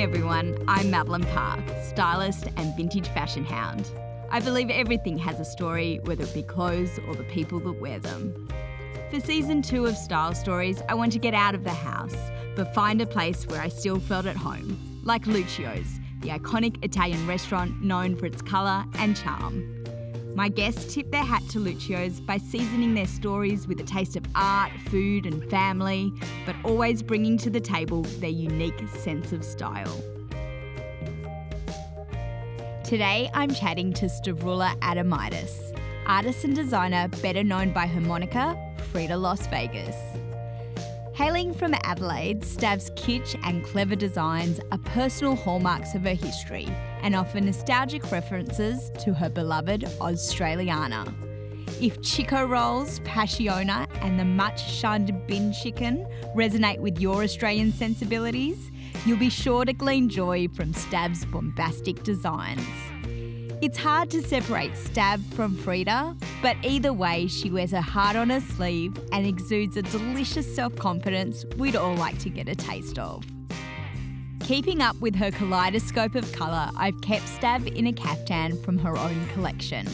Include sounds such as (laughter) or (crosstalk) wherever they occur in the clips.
everyone, I'm Madeline Park, stylist and vintage fashion hound. I believe everything has a story, whether it be clothes or the people that wear them. For season two of Style Stories, I want to get out of the house, but find a place where I still felt at home, like Lucio's, the iconic Italian restaurant known for its colour and charm. My guests tip their hat to Lucio's by seasoning their stories with a taste of art, food, and family, but always bringing to the table their unique sense of style. Today I'm chatting to Stavroula Adamaitis, artist and designer better known by her moniker Frida Las Vegas. Hailing from Adelaide, Stav's kitsch and clever designs are personal hallmarks of her history and offer nostalgic references to her beloved Australiana. If Chiko Rolls, Passiona, and the much shunned bin chicken resonate with your Australian sensibilities, you'll be sure to glean joy from Stav's bombastic designs. It's hard to separate Stav from Frida, but either way, she wears her heart on her sleeve and exudes a delicious self confidence we'd all like to get a taste of. Keeping up with her kaleidoscope of colour, I've kept Stav in a caftan from her own collection.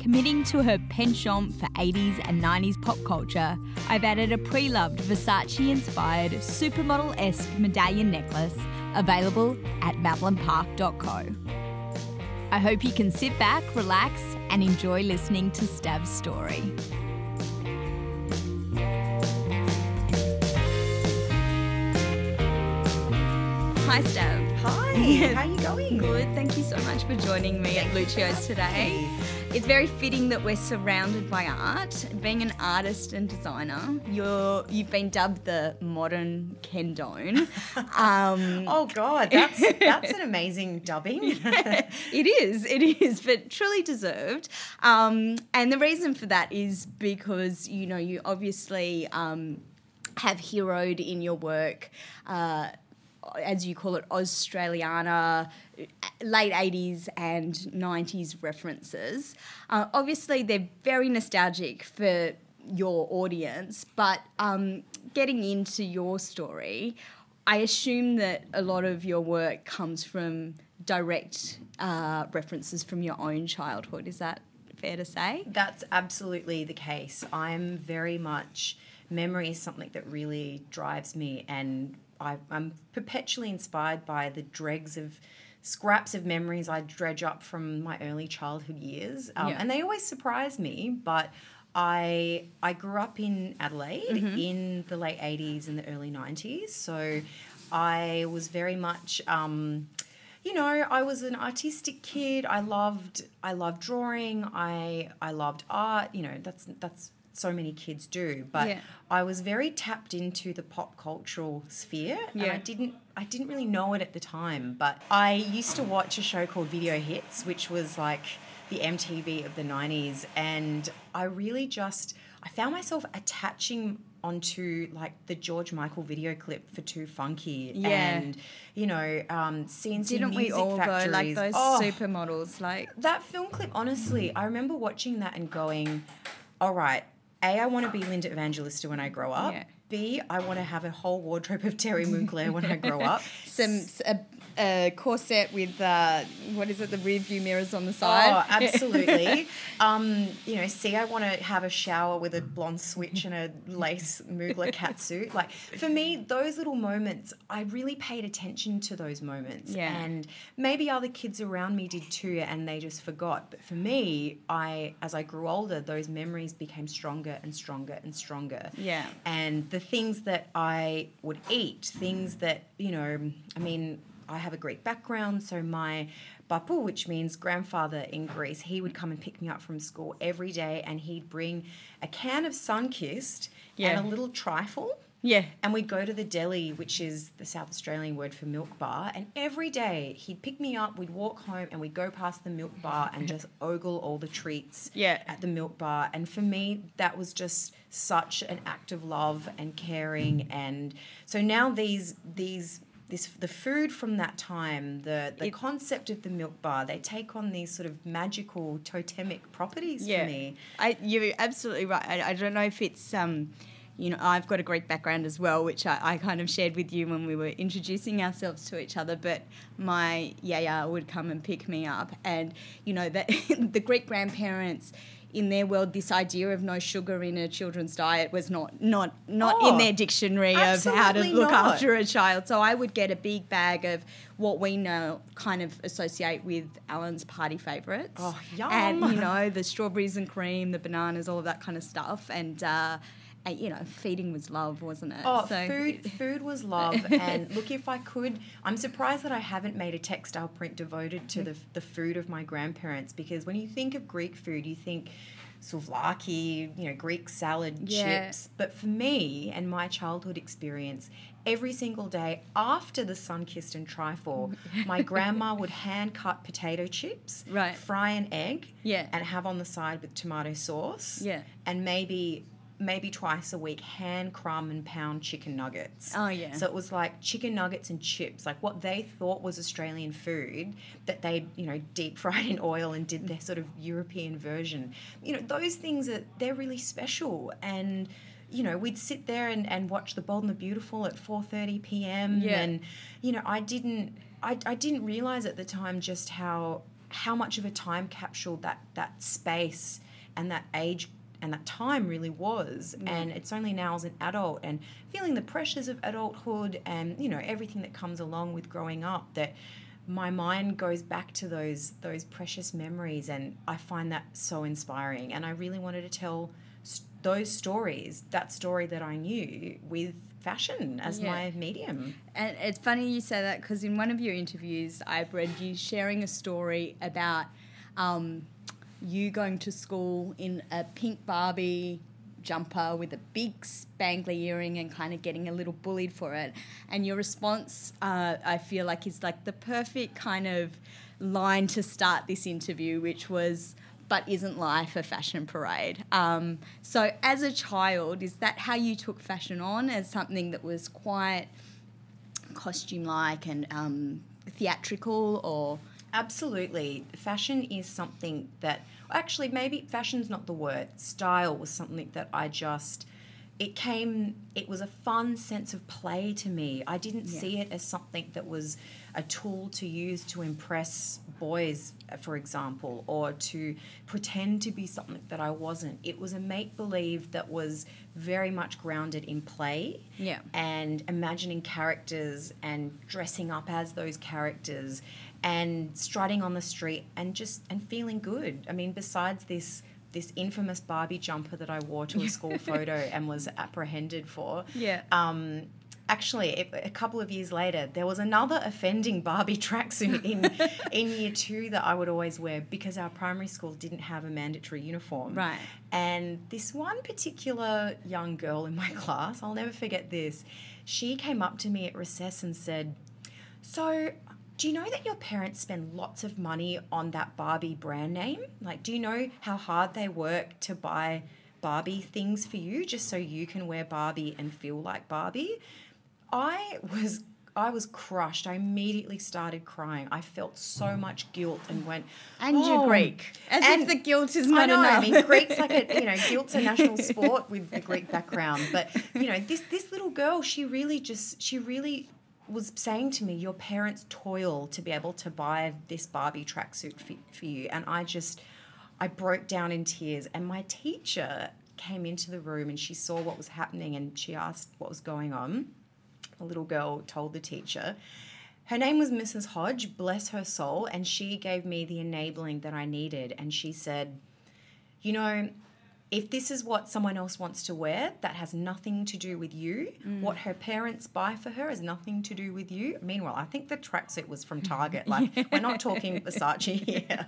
Committing to her penchant for 80s and 90s pop culture, I've added a pre loved Versace inspired supermodel esque medallion necklace available at madeleinepark.co. I hope you can sit back, relax, and enjoy listening to Stav's story. Hi, Stav. Hi, how are you going? Good. Thank you so much for joining me at Lucio's today. It's very fitting that we're surrounded by art. Being an artist and designer, you're you've been dubbed the modern Ken Done. (laughs) Um, oh God, that's that's an (laughs) amazing dubbing. yeah, (laughs) it is, it is, but truly deserved. Um, and the reason for that is because you know you obviously um, have heroed in your work. Uh, as you call it, Australiana, late 80s and 90s references. Uh, obviously, they're very nostalgic for your audience, but um, getting into your story, I assume that a lot of your work comes from direct uh, references from your own childhood. Is that fair to say? That's absolutely the case. I'm very much memory is something that really drives me and I, am perpetually inspired by the dregs of scraps of memories I dredge up from my early childhood years, um, yeah. and they always surprise me. But I I grew up in Adelaide mm-hmm. in the late '80s and the early '90s, so I was very much. Um, you know, I was an artistic kid. I loved I loved drawing. I I loved art. You know, that's that's so many kids do. But yeah. I was very tapped into the pop cultural sphere, yeah. and I didn't I didn't really know it at the time. But I used to watch a show called Video Hits, which was like the MTV of the '90s, and I really just I found myself attaching onto like the George Michael video clip for Too Funky yeah. and you know um CNC Didn't music we all factories. go like those oh, supermodels like that film clip honestly I remember watching that and going all right a, I want to be Linda Evangelista when I grow up. Yeah. B, I want to have a whole wardrobe of Thierry Mugler when I grow up. (laughs) Some a, uh, a corset with uh, what is it? The rear view mirrors on the side. Oh, (laughs) absolutely. (laughs) um, you know, see, I want to have a shower with a blonde switch and a lace Mugler cat (laughs) suit. Like for me, those little moments, I really paid attention to those moments. Yeah. And maybe other kids around me did too, and they just forgot. But for me, I as I grew older, those memories became stronger and stronger and stronger. Yeah. And the things that I would eat, things that, you know, I mean, I have a Greek background, so my bapu, which means grandfather in Greece, he would come and pick me up from school every day and he'd bring a can of Sunkist yeah. and a little trifle. Yeah. And we'd go to the deli, which is the South Australian word for milk bar. And every day he'd pick me up, we'd walk home, and we'd go past the milk bar and (laughs) just ogle all the treats yeah. at the milk bar. And for me, that was just such an act of love and caring. And so now these these this the food from that time, the the it, concept of the milk bar, they take on these sort of magical totemic properties yeah, for me. I, you're absolutely right. I, I don't know if it's um, you know, I've got a Greek background as well, which I, I kind of shared with you when we were introducing ourselves to each other. But my yaya would come and pick me up, and you know that (laughs) the Greek grandparents in their world, this idea of no sugar in a children's diet was not not not Oh, in their dictionary of how to look not. after a child. So I would get a big bag of what we know kind of associate with Allen's party favourites. Oh, And you know the strawberries and cream, the bananas, all of that kind of stuff, and. Uh, you know, feeding was love, wasn't it? Oh, So- food, (laughs) food was love. and look, if I could, I'm surprised that I haven't made a textile print devoted to the, the food of my grandparents because when you think of Greek food, you think souvlaki, you know, Greek salad, Yeah. chips. But for me and my childhood experience, every single day after the Sunkist and trifle, (laughs) my grandma would hand cut potato chips, Right. fry an egg, Yeah. and have on the side with tomato sauce, Yeah. and maybe maybe twice a week hand crumb and pound chicken nuggets. Oh, yeah. So it was like chicken nuggets and chips, like what they thought was Australian food that they, you know, deep fried in oil and did their sort of European version. You know, those things are they're really special and you know, we'd sit there and, and watch The Bold and the Beautiful at 4:30 p.m. Yeah. and you know, I didn't I, I didn't realize at the time just how how much of a time capsule that that space and that age and that time really was. And it's only now as an adult and feeling the pressures of adulthood and you know everything that comes along with growing up that my mind goes back to those those precious memories and I find that so inspiring. And I really wanted to tell s- those stories that story that I knew with fashion as Yeah. my medium. And it's funny you say that because in one of your interviews, I've read you sharing a story about um, you going to school in a pink Barbie jumper with a big spangly earring and kind of getting a little bullied for it. And your response, uh, I feel like, is like the perfect kind of line to start this interview, which was, but isn't life a fashion parade? Um, so, as a child, is that how you took fashion on as something that was quite costume like and um, theatrical or Absolutely. Fashion is something that, actually, maybe fashion's not the word. Style was something that I just, it came, it was a fun sense of play to me. I didn't Yeah. see it as something that was a tool to use to impress boys, uh, for example, or to pretend to be something that I wasn't. It was a make believe that was very much grounded in play Yeah. and imagining characters and dressing up as those characters and strutting on the street and just and feeling good. I mean, besides this this infamous Barbie jumper that I wore to a school (laughs) photo and was apprehended for. Yeah. Um, actually, it, a couple of years later, there was another offending Barbie tracksuit in (laughs) in year two that I would always wear because our primary school didn't have a mandatory uniform. Right. And this one particular young girl in my (laughs) class, I'll never forget this, she came up to me at recess and said, So, do you know that your parents spend lots of money on that Barbie brand name? Like, do you know how hard they work to buy Barbie things for you just so you can wear Barbie and feel like Barbie? I was I was crushed. I immediately started crying. I felt so much guilt and went, and "Oh." you're Greek as And- if the guilt is I not know. enough. I mean, Greek's like a you (laughs) know, guilt's a national sport with the Greek background. But you know, this this little girl, she really just she really was saying to me, your parents toil to be able to buy this Barbie tracksuit for, for you, and I just I broke down in tears. And my teacher came into the room and she saw what was happening and she asked what was going on. The little girl told the teacher. Her name was Mrs. Hodge, bless her soul, and she gave me the enabling that I needed. And she said, You know, if this is what someone else wants to wear, that has nothing to do with you. What her parents buy for her has nothing to do with you. Meanwhile, I think the tracksuit was from Target. (laughs) Like, we're not talking Versace (laughs) here.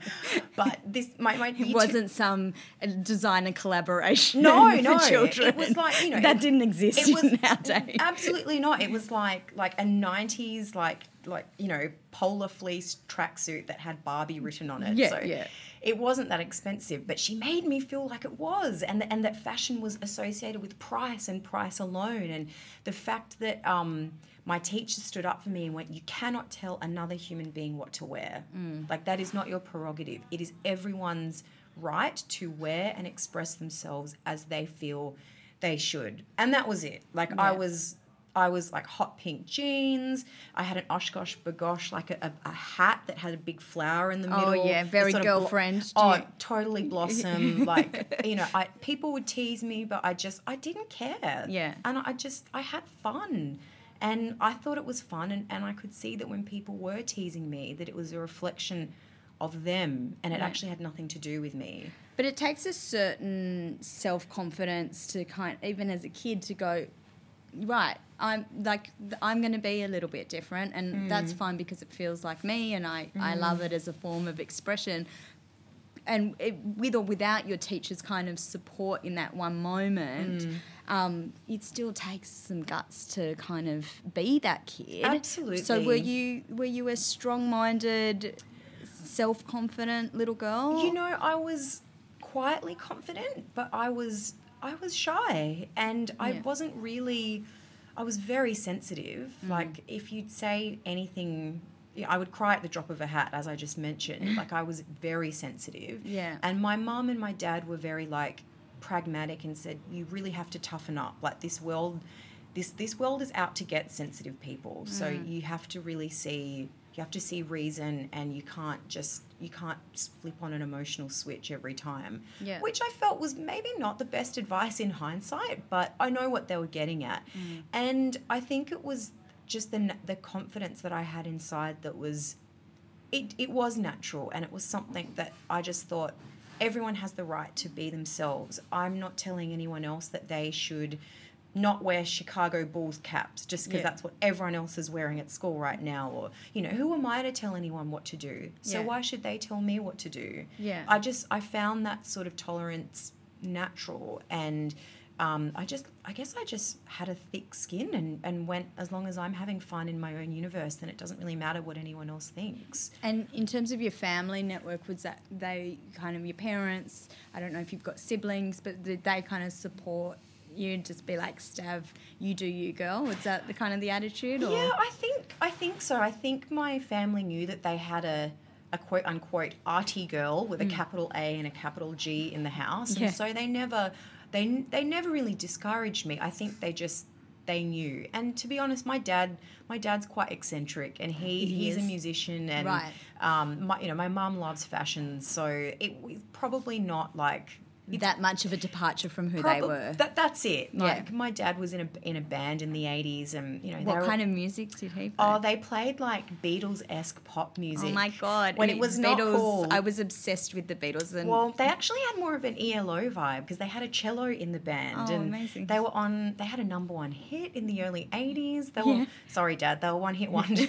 But this, my, my it wasn't some uh, designer collaboration No, (laughs) no. children. It was like, you know, that it- didn't exist it was in our day. Absolutely not. It was like like a '90s like like you know polar fleece tracksuit that had Barbie written on it. Yeah, so yeah. It wasn't that expensive, but she made me feel like it was, and and that fashion was associated with price and price alone, and the fact that um, my teacher stood up for me and went, "You cannot tell another human being what to wear. Like that is not your prerogative. It is everyone's right to wear and express themselves as they feel." they should. And that was it. Like I was I was like hot pink jeans. I had an OshKosh B'gosh, like a, a, a hat that had a big flower in the oh, middle. Oh, yeah, very of blo- girlfriend. Oh, totally (laughs) blossom. like you know, I people would tease me, but I just I didn't care. Yeah. and I just I had fun. And I thought it was fun, and, and I could see that when people were teasing me, that it was a reflection of them, and it actually had nothing to do with me. But it takes a certain self confidence to kind, even as a kid, to go, right. I'm like I'm going to be a little bit different, and mm. that's fine because it feels like me, and I I mm. love it as a form of expression. And it, with or without your teacher's kind of support in that one moment, mm. um, it still takes some guts to kind of be that kid. Absolutely. So were you were you a strong-minded, self-confident little girl? You know, I was quietly confident, but I was I was shy and I Yeah. wasn't really I was very sensitive. Mm. Like if you'd say anything I would cry at the drop of a hat, as I just mentioned. (laughs) like I was very sensitive. Yeah. And my mum and my dad were very like pragmatic and said, "You really have to toughen up. Like this world, this this world is out to get sensitive people. So Mm. you have to really see you have to see reason and you can't just you can't flip on an emotional switch every time Yeah. which i felt was maybe not the best advice in hindsight but i know what they were getting at Mm. and i think it was just the the confidence that i had inside that was it, it was natural and it was something that i just thought everyone has the right to be themselves i'm not telling anyone else that they should not wear Chicago Bulls caps just because Yeah. that's what everyone else is wearing at school right now. Or, you know, who am I to tell anyone what to do? So Yeah. why should they tell me what to do? Yeah. I just, I found that sort of tolerance natural. And um, I just, I guess I just had a thick skin and, and went, as long as I'm having fun in my own universe, then it doesn't really matter what anyone else thinks. And in terms of your family network, was that they kind of your parents? I don't know if you've got siblings, but did they kind of support you and just be like, Stav, you do you, girl? Was that the kind of the attitude? Or? Yeah, I think I think so. I think my family knew that they had a a quote unquote arty girl with a capital A and a capital G in the house, Mm. Yeah. and so they never they they never really discouraged me. I think they just they knew. And to be honest, my dad my dad's quite eccentric, and he, He he's a musician, and Right. um, my, you know my mum loves fashion, so it was probably not like. That much of a departure from who Prob- they were. That, that's it. Yeah. Like my dad was in a in a band in the eighties, and you know what they were- kind of music did he play? Oh, they played like Beatles esque pop music. Oh my god! When And it was not Beatles, cool. I was obsessed with the Beatles, and Well, they actually had more of an ELO vibe because they had a cello in the band, Oh, and amazing. they were on. They had a number one hit in the early '80s. They Yeah. were sorry, Dad. They were one hit (laughs) wonders.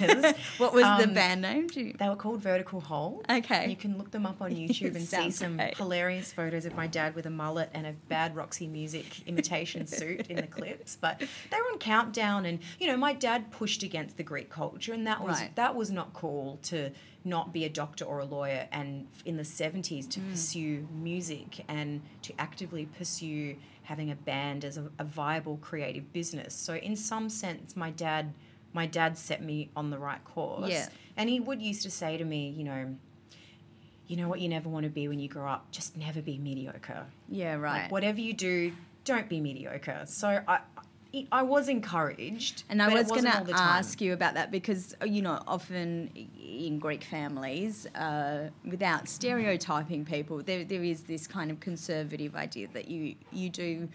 what was the Um, band name? They were called Vertical Hold. Okay. You can look them up on (laughs) YouTube and see some hilarious photos of my dad with a mullet and a bad Roxy Music imitation (laughs) suit in the clips. But they were on Countdown, and you know, my dad pushed against the Greek culture, and that was Right. that was not cool to not be a doctor or a lawyer, and in the seventies Mm. to pursue music and to actively pursue having a band as a, a viable creative business. So in some sense, my dad. My dad set me on the right course. Yeah. And he would used to say to me, you know, you know what you never want to be when you grow up? Just never be mediocre. yeah, right. Like whatever you do, don't be mediocre. So I I was encouraged. And I was going to ask you about that because, uh, you know, often in Greek families, uh, without stereotyping people, there, there is this kind of conservative idea that you, you do,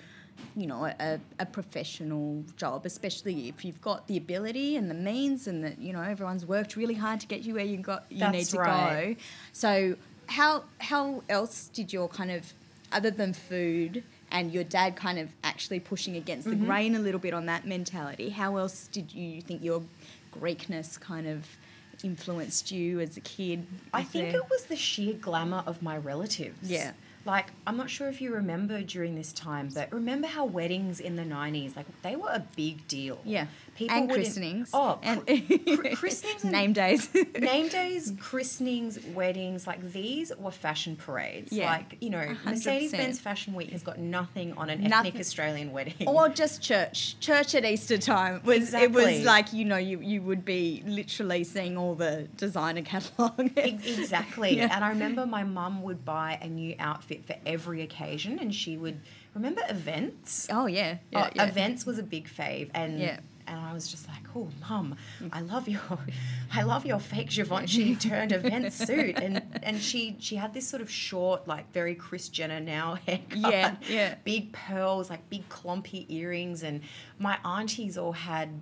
you know, a, a professional job, especially if you've got the ability and the means and that, you know, everyone's worked really hard to get you where you, got, you need That's to right. go. So how, how else did your kind of, other than food, and your dad kind of actually pushing against Mm-hmm. the grain a little bit on that mentality. How else did you think your Greekness kind of influenced you as a kid? I think there- it was the sheer glamour of my relatives. Yeah. Like, I'm not sure if you remember during this time, but remember how weddings in the 90s, like, they were a big deal. yeah, People and christenings. Oh, and cr- (laughs) christenings and- name days. (laughs) name days, christenings, weddings, like these were fashion parades. Yeah. Like, you know, Mercedes Benz Fashion Week has got nothing on an Nothing. ethnic Australian wedding. or just church. Church at Easter time was it was like you know you you would be literally seeing all the designer (laughs) catalog. Exactly. Yeah. And I remember my mum would buy a new outfit outfit for every occasion, and she would remember events. Oh yeah, yeah, Oh, yeah. Events was a big fave, and Yeah. And I was just like, oh, mum, I love your, I love your fake Givenchy (laughs) turned event suit, and and she she had this sort of short, like very Chris Jenner now (laughs) haircut, Yeah, yeah. big pearls, like big clumpy earrings, and my aunties all had,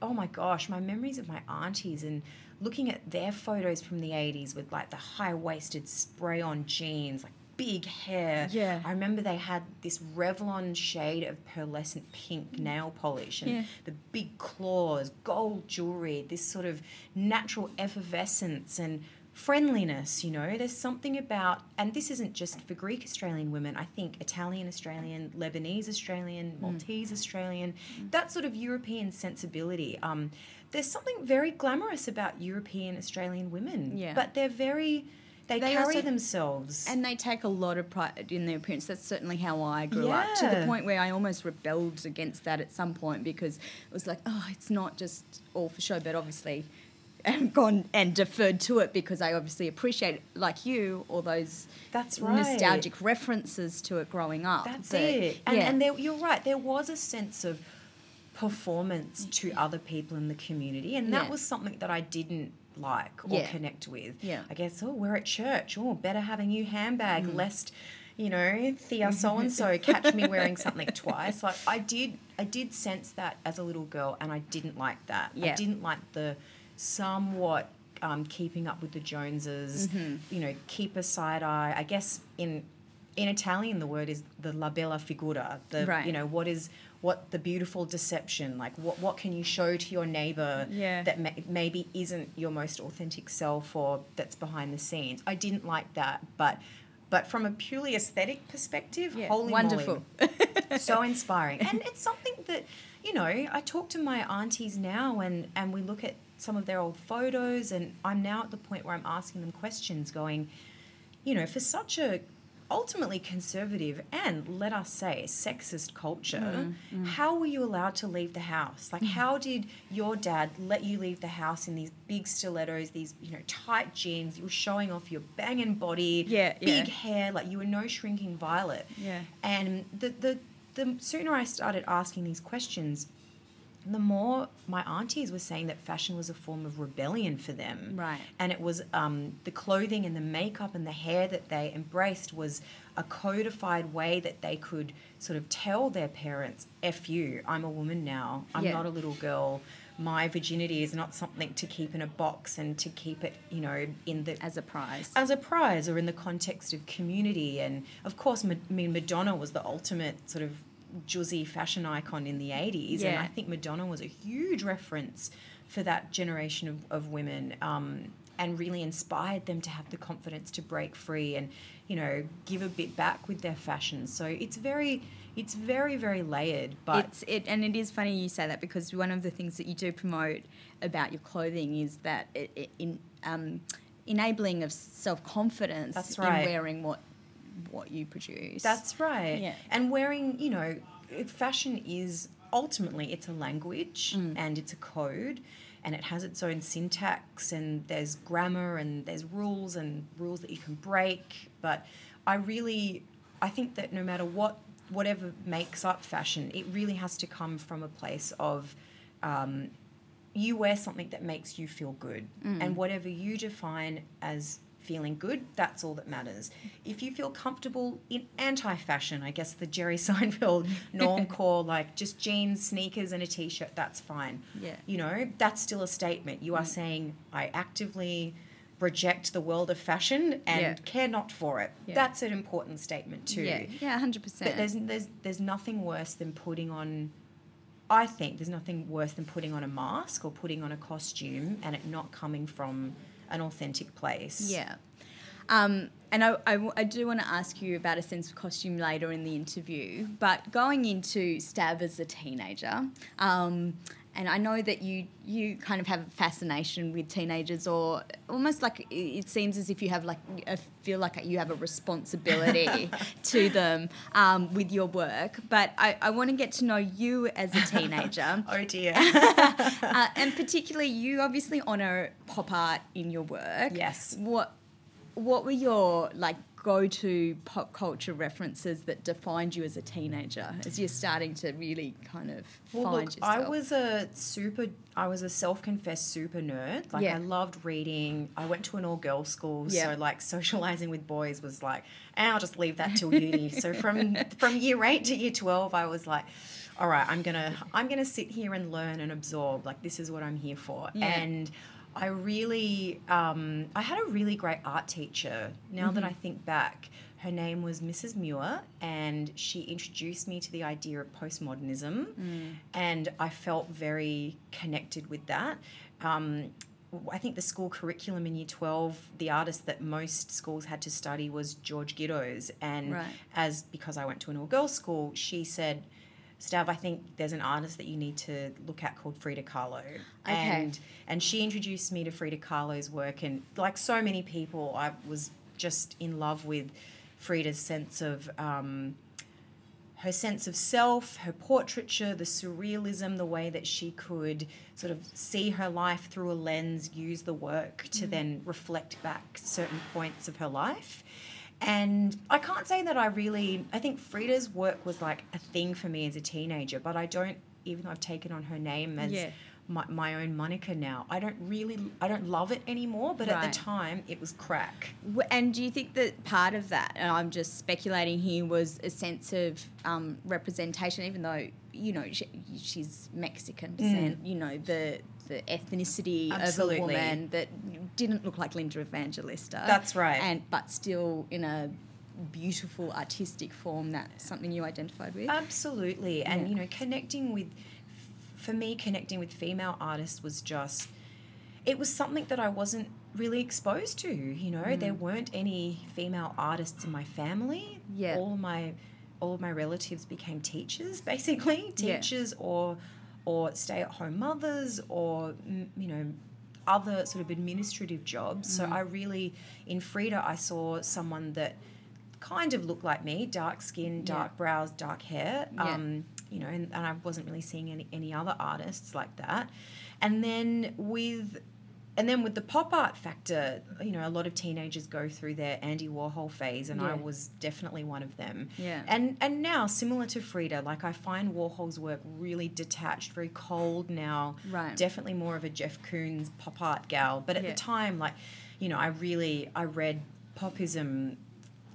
oh my gosh, my memories of my aunties and. Looking at their photos from the 80s with like the high waisted spray on jeans, like big hair. Yeah. I remember they had this Revlon shade of pearlescent pink mm. nail polish and Yeah. the big claws, gold jewelry, this sort of natural effervescence and friendliness, you know. There's something about, and this isn't just for Greek Australian women, I think Italian Australian, Lebanese Australian, mm. Maltese Australian, mm. that sort of European sensibility. Um, there's something very glamorous about European Australian women, Yeah. but they're very, they, They carry also- themselves. And they take a lot of pride in their appearance. That's certainly how I grew up. To the point where I almost rebelled against that at some point because it was like, oh, it's not just all for show, but obviously. And gone and deferred to it because I obviously appreciate, like you, all those That's right. nostalgic references to it growing up. That's But, it. And, yeah. and there, you're right. There was a sense of performance to other people in the community, and that Yeah. was something that I didn't like or Yeah. connect with. Yeah. I guess. Oh, we're at church. Oh, better have a new handbag, Mm. lest you know Thea so and so (laughs) catch me wearing something twice. Like I did. I did sense that as a little girl, and I didn't like that. Yeah. I didn't like the somewhat. Um, keeping up with the Joneses, Mm-hmm. you know, keep a side eye. I guess in in Italian, the word is the la bella figura. The Right. you know what is what the beautiful deception. Like what what can you show to your neighbor Yeah. that may, maybe isn't your most authentic self or that's behind the scenes. I didn't like that, but but from a purely aesthetic perspective, Yeah, holy wonderful. moly, so inspiring. And it's something that you know I talk to my aunties now, and and we look at some of their old photos, and I'm now at the point where I'm asking them questions, going, you know, for such a ultimately conservative and let us say sexist culture mm, mm. how were you allowed to leave the house? Like mm. how did your dad let you leave the house in these big stilettos these you know tight jeans? You were showing off your banging body Yeah, big yeah. hair like you were no shrinking violet. Yeah. and the the the sooner i started asking these questions the more my aunties were saying that fashion was a form of rebellion for them. Right. And it was um, the clothing and the makeup and the hair that they embraced was a codified way that they could sort of tell their parents, F you, I'm a woman now. I'm Yeah. not a little girl. My virginity is not something to keep in a box and to keep it, you know, in the as a prize. as a prize or in the context of community. And of course, I mean, Madonna was the ultimate sort of juzzy fashion icon in the 80s. And I think Madonna was a huge reference for that generation of, of women um, and really inspired them to have the confidence to break free and, you know, give a bit back with their fashion. So it's very. It's very, very layered, but it's it and it is funny you say that because one of the things that you do promote about your clothing is that it, it in um, enabling of self confidence That's in right. wearing what what you produce. That's right. Yeah. And wearing, you know, fashion is ultimately it's a language Mm. and it's a code and it has its own syntax and there's grammar and there's rules and rules that you can break. But I really I think that no matter what whatever makes up fashion, it really has to come from a place of um, you wear something that makes you feel good. And whatever you define as feeling good, that's all that matters. If you feel comfortable in anti fashion, I guess the Jerry (laughs) Seinfeld norm (laughs) core, like just jeans, sneakers, and a t shirt, that's fine. Yeah. You know, that's still a statement. You are mm. saying, I actively reject the world of fashion and Yeah. care not for it. Yeah. That's an important statement too. yeah, yeah, hundred percent. But there's there's there's nothing worse than putting on. I think there's nothing worse than putting on a mask or putting on a costume and it not coming from an authentic place. Yeah. Um, and I, I, I do want to ask you about a sense of costume later in the interview, but going into Stav as a teenager, um, and I know that you you kind of have a fascination with teenagers, or almost like it- seems as if you have like I feel like you have a responsibility (laughs) to them um, with your work. But I, I want to get to know you as a teenager. (laughs) Oh dear. (laughs) uh, and particularly you obviously honor pop art in your work Yes. what what were your like go-to pop culture references that defined you as a teenager as you're starting to really kind of Well, find look, yourself? I was a super, I was a self-confessed super nerd. Like Yeah. I loved reading. I went to an all-girls school, Yeah. so like (laughs) socializing with boys was like, and I'll just leave that till uni. so from from year eight to year twelve, I was like, all right, I'm gonna I'm gonna sit here and learn and absorb. Like this is what I'm here for. Yeah. And I really, um, I had a really great art teacher. Now that Mm-hmm. I think back, her name was Mrs. Muir, and she introduced me to the idea of postmodernism, Mm. and I felt very connected with that. Um, I think the school curriculum in year 12, the artist that most schools had to study was George Gittoes. And Right. as because I went to an all girls school, she said, Stav, I think there's an artist that you need to look at called Frida Kahlo. And and she introduced me to Frida Kahlo's work and like so many people, I was just in love with Frida's sense of um, her sense of self, her portraiture, the surrealism, the way that she could sort of see her life through a lens, use the work to then reflect back certain points of her life. And I can't say that I really, I think Frida's work was like a thing for me as a teenager, but I don't, even though I've taken on her name as Yeah. my, my own moniker now, I don't really, I don't love it anymore, but at the time it was crack. And do you think that part of that, and I'm just speculating here, was a sense of um, representation, even though you know she, she's Mexican descent, you know the the ethnicity of a woman that didn't look like Linda Evangelista. That's right. and but still in a beautiful artistic form. That's something you identified with. Absolutely. And, Yeah. you know, connecting with, for me, connecting with female artists was just, it was something that I wasn't really exposed to. You know, Mm. there weren't any female artists in my family. Yeah. All my, all of my relatives became teachers, (laughs) basically, Yeah. teachers or, or stay-at-home mothers or, you know, other sort of administrative jobs. So Mm. I really, in Frida, I saw someone that kind of looked like me, dark skin, Yeah. dark brows, dark hair. Yeah. Um, you know, and, and I wasn't really seeing any, any other artists like that. And then with and then with the pop art factor, you know, a lot of teenagers go through their Andy Warhol phase, and I was definitely one of them. Yeah. And and now, similar to Frida, like I find Warhol's work really detached, very cold now. Right. Definitely more of a Jeff Koons pop art gal. But at Yeah. the time, like, you know, I really I read popism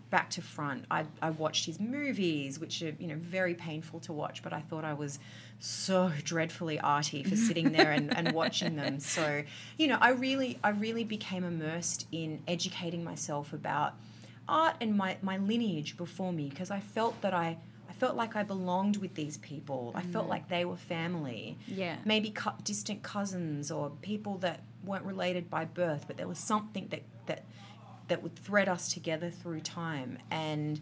back to front. I, I watched his movies, which are you know very painful to watch, but I thought I was so dreadfully arty for sitting there and, and watching them. (laughs) So you know, I really I really became immersed in educating myself about art and my, my lineage before me because I felt that I I felt like I belonged with these people. I felt like they were family yeah. maybe cu- distant cousins or people that weren't related by birth, but there was something that that that would thread us together through time. And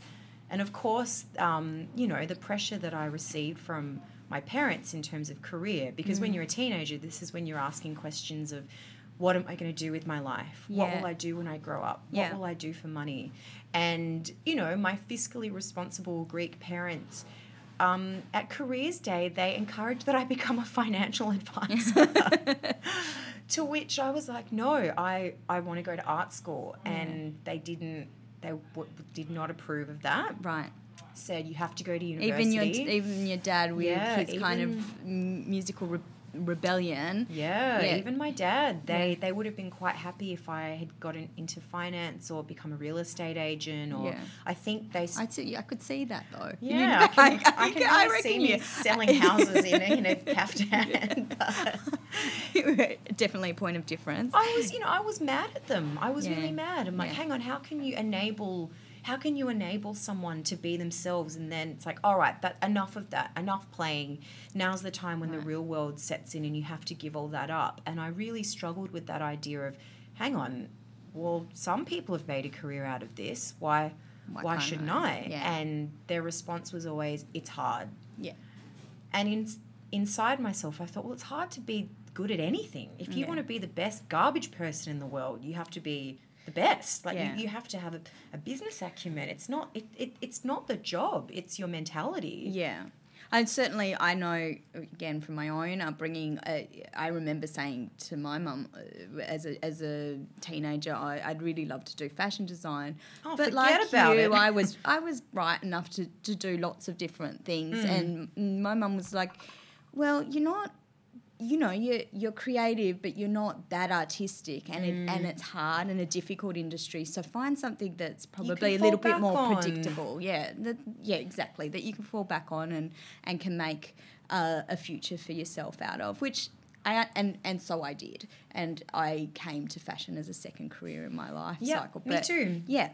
and of course, um, you know, the pressure that I received from my parents in terms of career, because Mm. when you're a teenager, this is when you're asking questions of. What am I going to do with my life? What will I do when I grow up? What will I do for money? And, you know, my fiscally responsible Greek parents, um, at Careers Day, they encouraged that I become a financial advisor. (laughs) to which I was like, no, I, I want to go to art school. And they didn't, they w- did not approve of that. Right. Said you have to go to university. Even your even your dad with Yeah, his kind of musical re- rebellion. Yeah, Yeah. even my dad, they they would have been quite happy if I had gotten into finance or become a real estate agent. Or Yeah. I think they. I see. I could see that though. yeah, I can, I (laughs) can I really see reckon me you- selling (laughs) houses in a, in a (laughs) caftan. Definitely a point of difference. I was, you know, I was mad at them. I was Yeah. really mad. I'm like, Yeah. hang on, how can you enable? How can you enable someone to be themselves? And then it's like, all right, that enough of that, enough playing. Now's the time when the real world sets in, and you have to give all that up. And I really struggled with that idea of, hang on, well, some people have made a career out of this. Why? Why Why, shouldn't I? I? Yeah. And their response was always, it's hard. Yeah. And in, inside myself, I thought, well, it's hard to be good at anything. If you Yeah. want to be the best garbage person in the world, you have to be the best. Like Yeah. you, you have to have a, a business acumen. It's not it, it it's not the job. It's your mentality. Yeah. And certainly, I know again from my own upbringing. Uh, I remember saying to my mum uh, as a as a teenager, I, would really love to do fashion design. Oh, but forget like about you, it. I was (laughs) I was bright enough to, to do lots of different things, Mm. and my mum was like, "Well, you're not." You know, you're you're creative, but you're not that artistic, and it, Mm. and it's hard and a difficult industry. So find something that's probably a little bit more on. predictable. Yeah, that, yeah, exactly. That you can fall back on and and can make uh, a future for yourself out of, which I and and so I did, and I came to fashion as a second career in my life Yeah, cycle. me too. Yeah,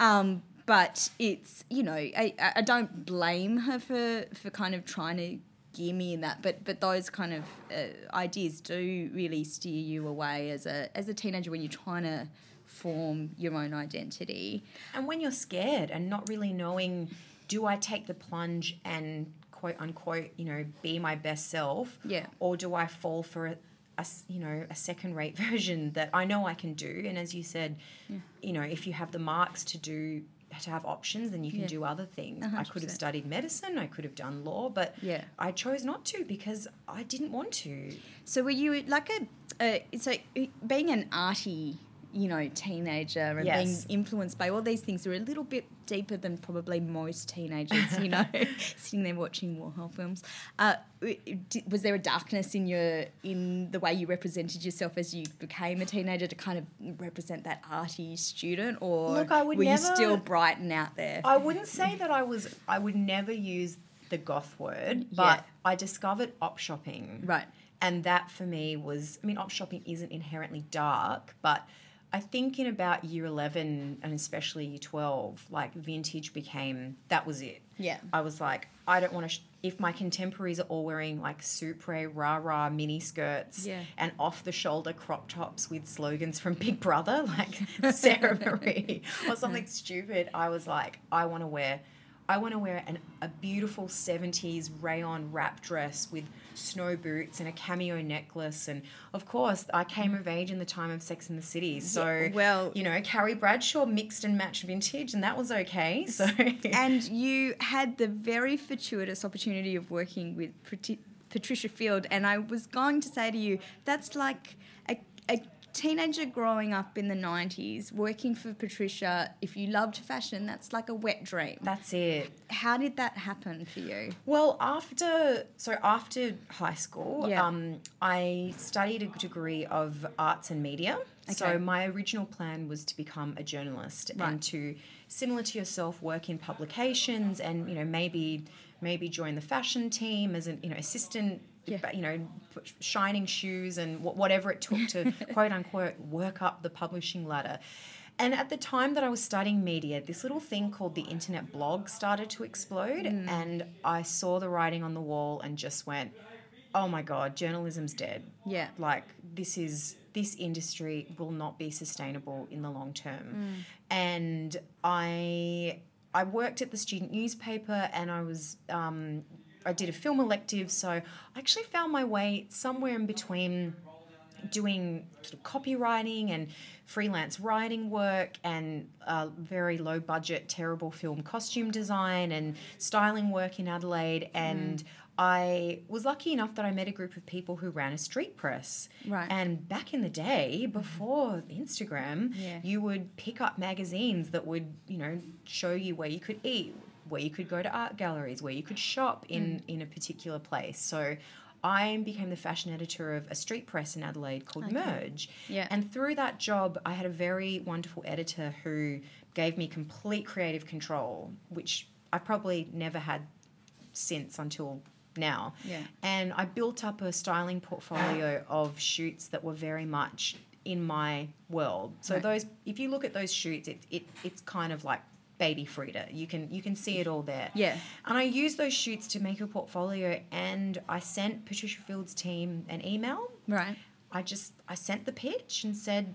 um, but it's you know I, I I don't blame her for for kind of trying to gear me in that, but but those kind of uh, ideas do really steer you away as a as a teenager when you're trying to form your own identity. And when you're scared and not really knowing, do I take the plunge and quote unquote, you know, be my best self? Yeah. Or do I fall for a, a you know, a second rate (laughs) version that I know I can do? And as you said, you know, if you have the marks to do, to have options, then you can Yeah. do other things. A I hundred could have studied medicine, I could have done law, but Yeah. I chose not to because I didn't want to. So were you like a uh, so being an arty, you know, teenager and Yes. being influenced by all these things are a little bit deeper than probably most teenagers, you know, (laughs) (laughs) sitting there watching Warhol films. Uh, was there a darkness in your in the way you represented yourself as you became a teenager to kind of represent that arty student, or Look, I would were you still bright and out there? I wouldn't say that I was. I would never use the goth word, but Yeah. I discovered op shopping. Right. And that for me was. I mean, op shopping isn't inherently dark, but I think in about year eleven and especially year twelve, like vintage became. That was it. Yeah. I was like, I don't want to. Sh- if my contemporaries are all wearing like Supre, rah rah mini skirts Yeah. and off the shoulder crop tops with slogans from Big Brother, (laughs) like Sarah Marie or something (laughs) stupid, I was like, I want to wear. I want to wear an, a beautiful 70s rayon wrap dress with snow boots and a cameo necklace. And of course, I came of age in the time of Sex in the City. So, Yeah, well- you know, Carrie Bradshaw mixed and matched vintage, and that was okay. (laughs) So, and you had the very fortuitous opportunity of working with Pati- Patricia Field, and I was going to say to you, that's like a, a teenager growing up in the 90s, working for Patricia. If you loved fashion, that's like a wet dream. that's it. How did that happen for you? Well, after so after high school, Yeah. um, I studied a degree of arts and media. Okay. So my original plan was to become a journalist Right. and to, similar to yourself, work in publications and you know maybe maybe join the fashion team as an you know assistant. Yeah. but, You know, shining shoes and whatever it took to (laughs) quote unquote work up the publishing ladder. And at the time that I was studying media, this little thing called the internet blog started to explode. Mm. And I saw the writing on the wall and just went, oh my God, journalism's dead. Yeah. Like, this is, this industry will not be sustainable in the long term. Mm. And I, I worked at the student newspaper and I was, um, I did a film elective. So I actually found my way somewhere in between doing sort of copywriting and freelance writing work and uh, very low budget, terrible film costume design and styling work in Adelaide. And I was lucky enough that I met a group of people who ran a street press. Right. And back in the day, before Instagram, Yeah. you would pick up magazines that would, you know, show you where you could eat, where you could go to art galleries, where you could shop in, mm. in a particular place. So I became the fashion editor of a street press in Adelaide called Merge. Yeah. And through that job, I had a very wonderful editor who gave me complete creative control, which I probably never had since until now. Yeah. And I built up a styling portfolio ah. of shoots that were very much in my world. So Right. those if you look at those shoots, it, it it's kind of like baby Frida. You can you can see it all there. Yeah. And I used those shoots to make a portfolio and I sent Patricia Field's team an email Right. I just I sent the pitch and said,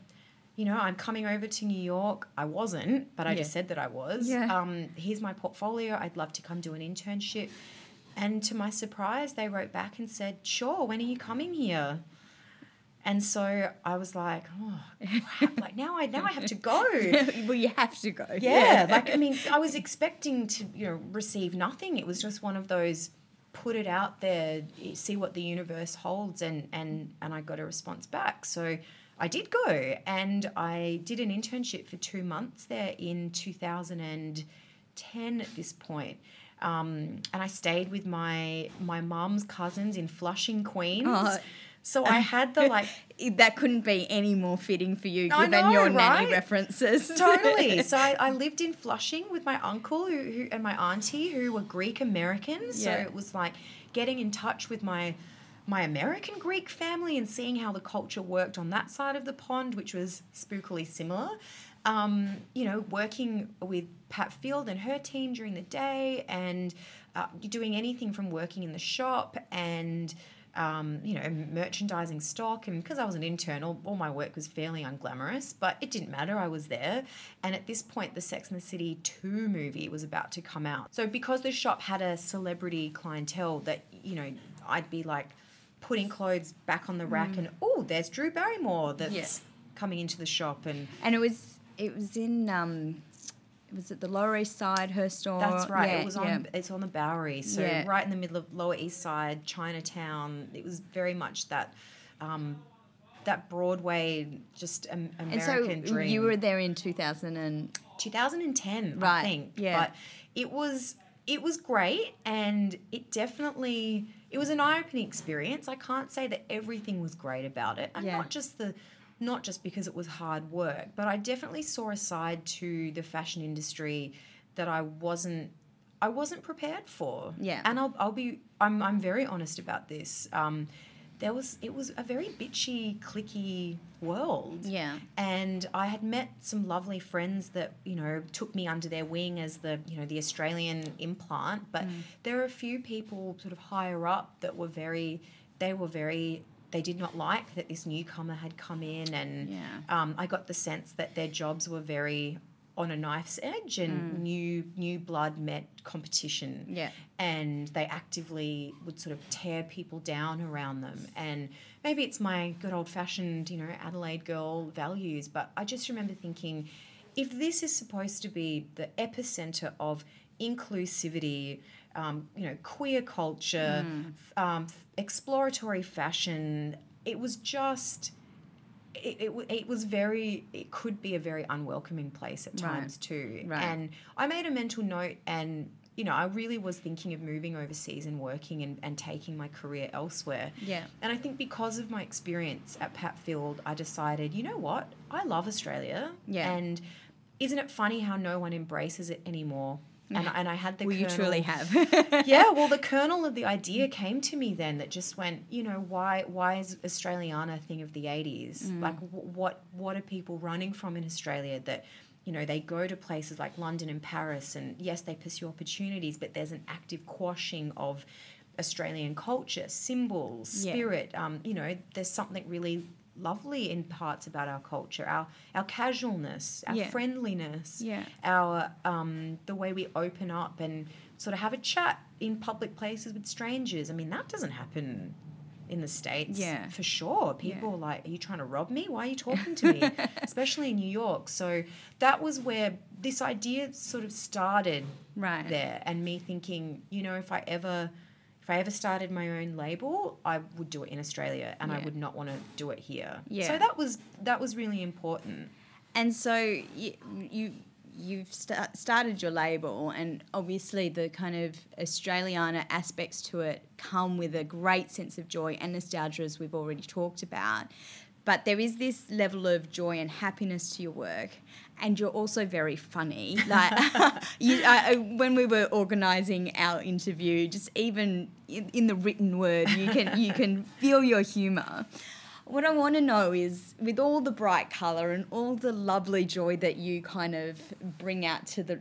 you know, I'm coming over to New York. I wasn't, but I just said that I was. Yeah. Um, here's my portfolio. I'd love to come do an internship. And to my surprise, they wrote back and said, sure, when are you coming here? And so I was like, oh, crap, like now I now I have to go. (laughs) well, you have to go. Yeah, like I mean, I was expecting to you know receive nothing. It was just one of those put it out there, see what the universe holds, and and and I got a response back. So I did go, and I did an internship for two months there in 2010. At this point. Um, and I stayed with my my mum's cousins in Flushing, Queens. Oh. So I (laughs) had the like that couldn't be any more fitting for you given know, your nanny references. totally. (laughs) So I, I lived in Flushing with my uncle who, who and my auntie who were Greek Americans. So it was like getting in touch with my my American Greek family and seeing how the culture worked on that side of the pond, which was spookily similar. Um, you know, working with Pat Field and her team during the day, and uh, doing anything from working in the shop and um, you know, merchandising stock. And because I was an intern, all, all my work was fairly unglamorous, but it didn't matter. I was there. And at this point, the Sex and the City 2 movie was about to come out. So because the shop had a celebrity clientele that, you know, I'd be like putting clothes back on the rack and, oh, there's Drew Barrymore that's Yeah. coming into the shop. And and it was it was in um was at the Lower East Side, her store. That's right. Yeah, it was on. yeah. It's on the Bowery, so Yeah. right in the middle of Lower East Side, Chinatown. It was very much that, um, that Broadway, just am- And so American dream. you were there in 2000 and 2010, I think. yeah. But it was it was great, and it definitely it was an eye opening experience. I can't say that everything was great about it, and Yeah. not just the not just because it was hard work, but I definitely saw a side to the fashion industry that I wasn't I wasn't prepared for. Yeah. and I'll I'll be I'm I'm very honest about this. Um, there was it was a very bitchy, clicky world yeah. and I had met some lovely friends that you know took me under their wing as the you know the Australian implant. But there are a few people sort of higher up that were very, they were very. They did not like that this newcomer had come in, and Yeah. um, I got the sense that their jobs were very on a knife's edge, and new new blood met competition Yeah. and they actively would sort of tear people down around them. And maybe it's my good old fashioned, you know, Adelaide girl values, but I just remember thinking if this is supposed to be the epicenter of inclusivity, um, you know, queer culture, f- um, exploratory fashion, it was just. It, it, it was very it could be a very unwelcoming place at Right. times too Right. and I made a mental note and you know, I really was thinking of moving overseas and working and, and taking my career elsewhere. Yeah. And I think because of my experience at Pat Field, I decided, you know what? I love Australia. Yeah. And isn't it funny how no one embraces it anymore? And, and I had the Well, you truly have. (laughs) yeah, well, the kernel of the idea came to me then that just went, you know, why why is Australiana a thing of the eighties? Like, wh- what what are people running from in Australia that, you know, they go to places like London and Paris, and yes, they pursue opportunities, but there's an active quashing of Australian culture, symbols, Yeah. spirit. Um, you know, there's something really lovely in parts about our culture, our our casualness, our Yeah. friendliness Yeah. our um, the way we open up and sort of have a chat in public places with strangers. I mean, that doesn't happen in the states, Yeah. for sure. People are like, "Are you trying to rob me? Why are you (laughs) talking to me?" Especially in New York. So that was where this idea sort of started Right. there, and me thinking, you know, if I ever if I ever started my own label, I would do it in Australia, and I would not want to do it here. Yeah. So that was that was really important. And so you, you you've sta- started your label, and obviously the kind of Australiana aspects to it come with a great sense of joy and nostalgia, as we've already talked about. But there is this level of joy and happiness to your work, and you're also very funny. Like (laughs) you, I, when we were organising our interview, just even in, in the written word, you can you can feel your humour. What I want to know is, with all the bright colour and all the lovely joy that you kind of bring out to the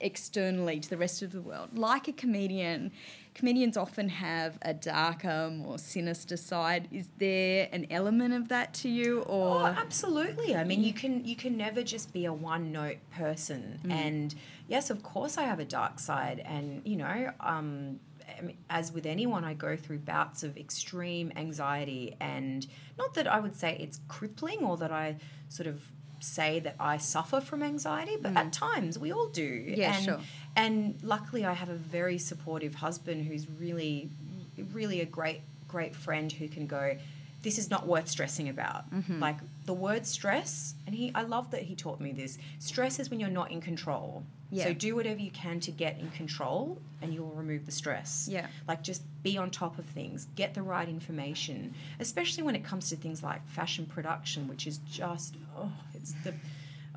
externally to the rest of the world, like a comedian, comedians often have a darker, more sinister side. Is there an element of that to you, or Oh, absolutely. I mean, you can you can never just be a one note person. And yes, of course, I have a dark side, and you know, um, as with anyone, I go through bouts of extreme anxiety, and not that I would say it's crippling or that I sort of say that I suffer from anxiety, but at times we all do. Yeah, and, sure. And luckily, I have a very supportive husband who's really, really a great, great friend who can go. This is not worth stressing about. Mm-hmm. Like the word stress, and he, I love that he taught me this. Stress is when you're not in control. Yeah. So do whatever you can to get in control, and you'll remove the stress. Yeah. Like just be on top of things, get the right information, especially when it comes to things like fashion production, which is just oh, it's the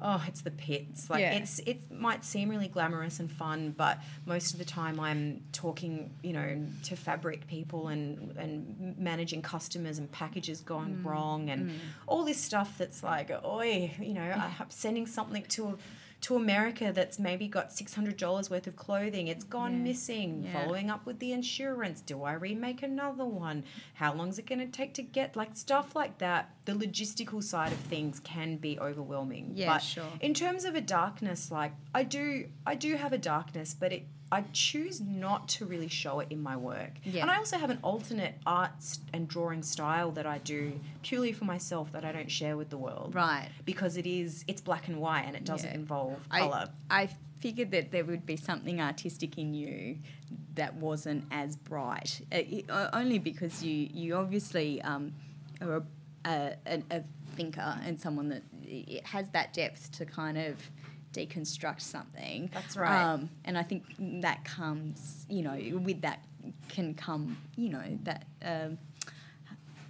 oh, it's the pits. Like Yeah. it's it might seem really glamorous and fun, but most of the time I'm talking, you know, to fabric people and and managing customers and packages gone mm. wrong and mm. all this stuff that's like, oi, you know, (laughs) I'm sending something to to America that's maybe got six hundred dollars worth of clothing. It's gone Yeah. missing. Yeah. Following up with the insurance. Do I remake another one? How long is it going to take to get like stuff like that? The logistical side of things can be overwhelming. Yeah, but sure. In terms of a darkness, like I do, I do have a darkness, but it. I choose not to really show it in my work. Yeah. And I also have an alternate art and drawing style that I do purely for myself that I don't share with the world. Right. Because it is it's black and white and it doesn't Yeah. involve I, color. I figured that there would be something artistic in you that wasn't as bright, it- uh, only because you you obviously um, are a, a, a, a thinker and someone that it has that depth to kind of deconstruct something. That's right. Um, and I think that comes, you know, with that can come, you know, that. Um,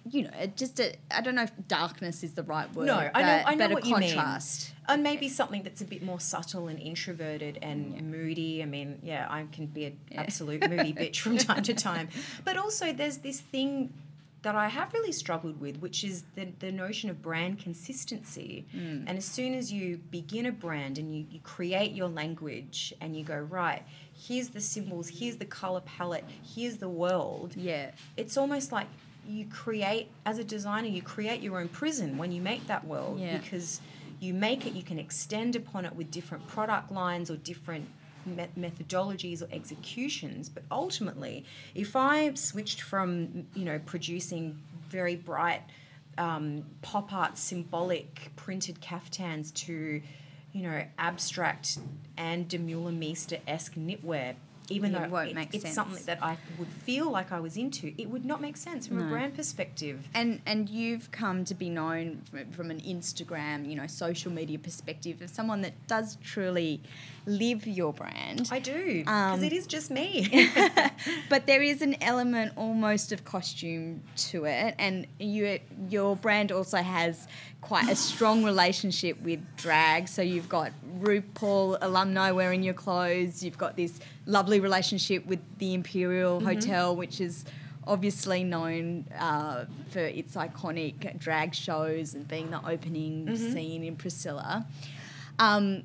you know, it just a, I don't know if darkness is the right word. No, I know- I know but what a you mean. contrast. And maybe something that's a bit more subtle and introverted and moody. I mean, yeah, I can be an absolute moody (laughs) bitch from time to time. But also, there's this thing that I have really struggled with, which is the, the notion of brand consistency. Mm. And as soon as you begin a brand and you, you create your language and you go, right, here's the symbols, here's the color palette, here's the world, Yeah. it's almost like you create as a designer you create your own prison when you make that world Yeah. because you make it you can extend upon it with different product lines or different me- methodologies or executions but ultimately if i switched from you know producing very bright um, pop art symbolic printed caftans to you know abstract and Demeulemeester-esque knitwear even it though won't it- make it's sense. something that I would feel like I was into, it would not make sense from a brand perspective. And and you've come to be known from, from an Instagram, you know, social media perspective as someone that does truly live your brand. I do because Um, it is just me. (laughs) but there is an element almost of costume to it, and you your brand also has quite a strong relationship with drag. So you've got RuPaul alumni wearing your clothes. You've got this lovely relationship with the Imperial Hotel, which is obviously known uh, for its iconic drag shows and being the opening scene in Priscilla. Um,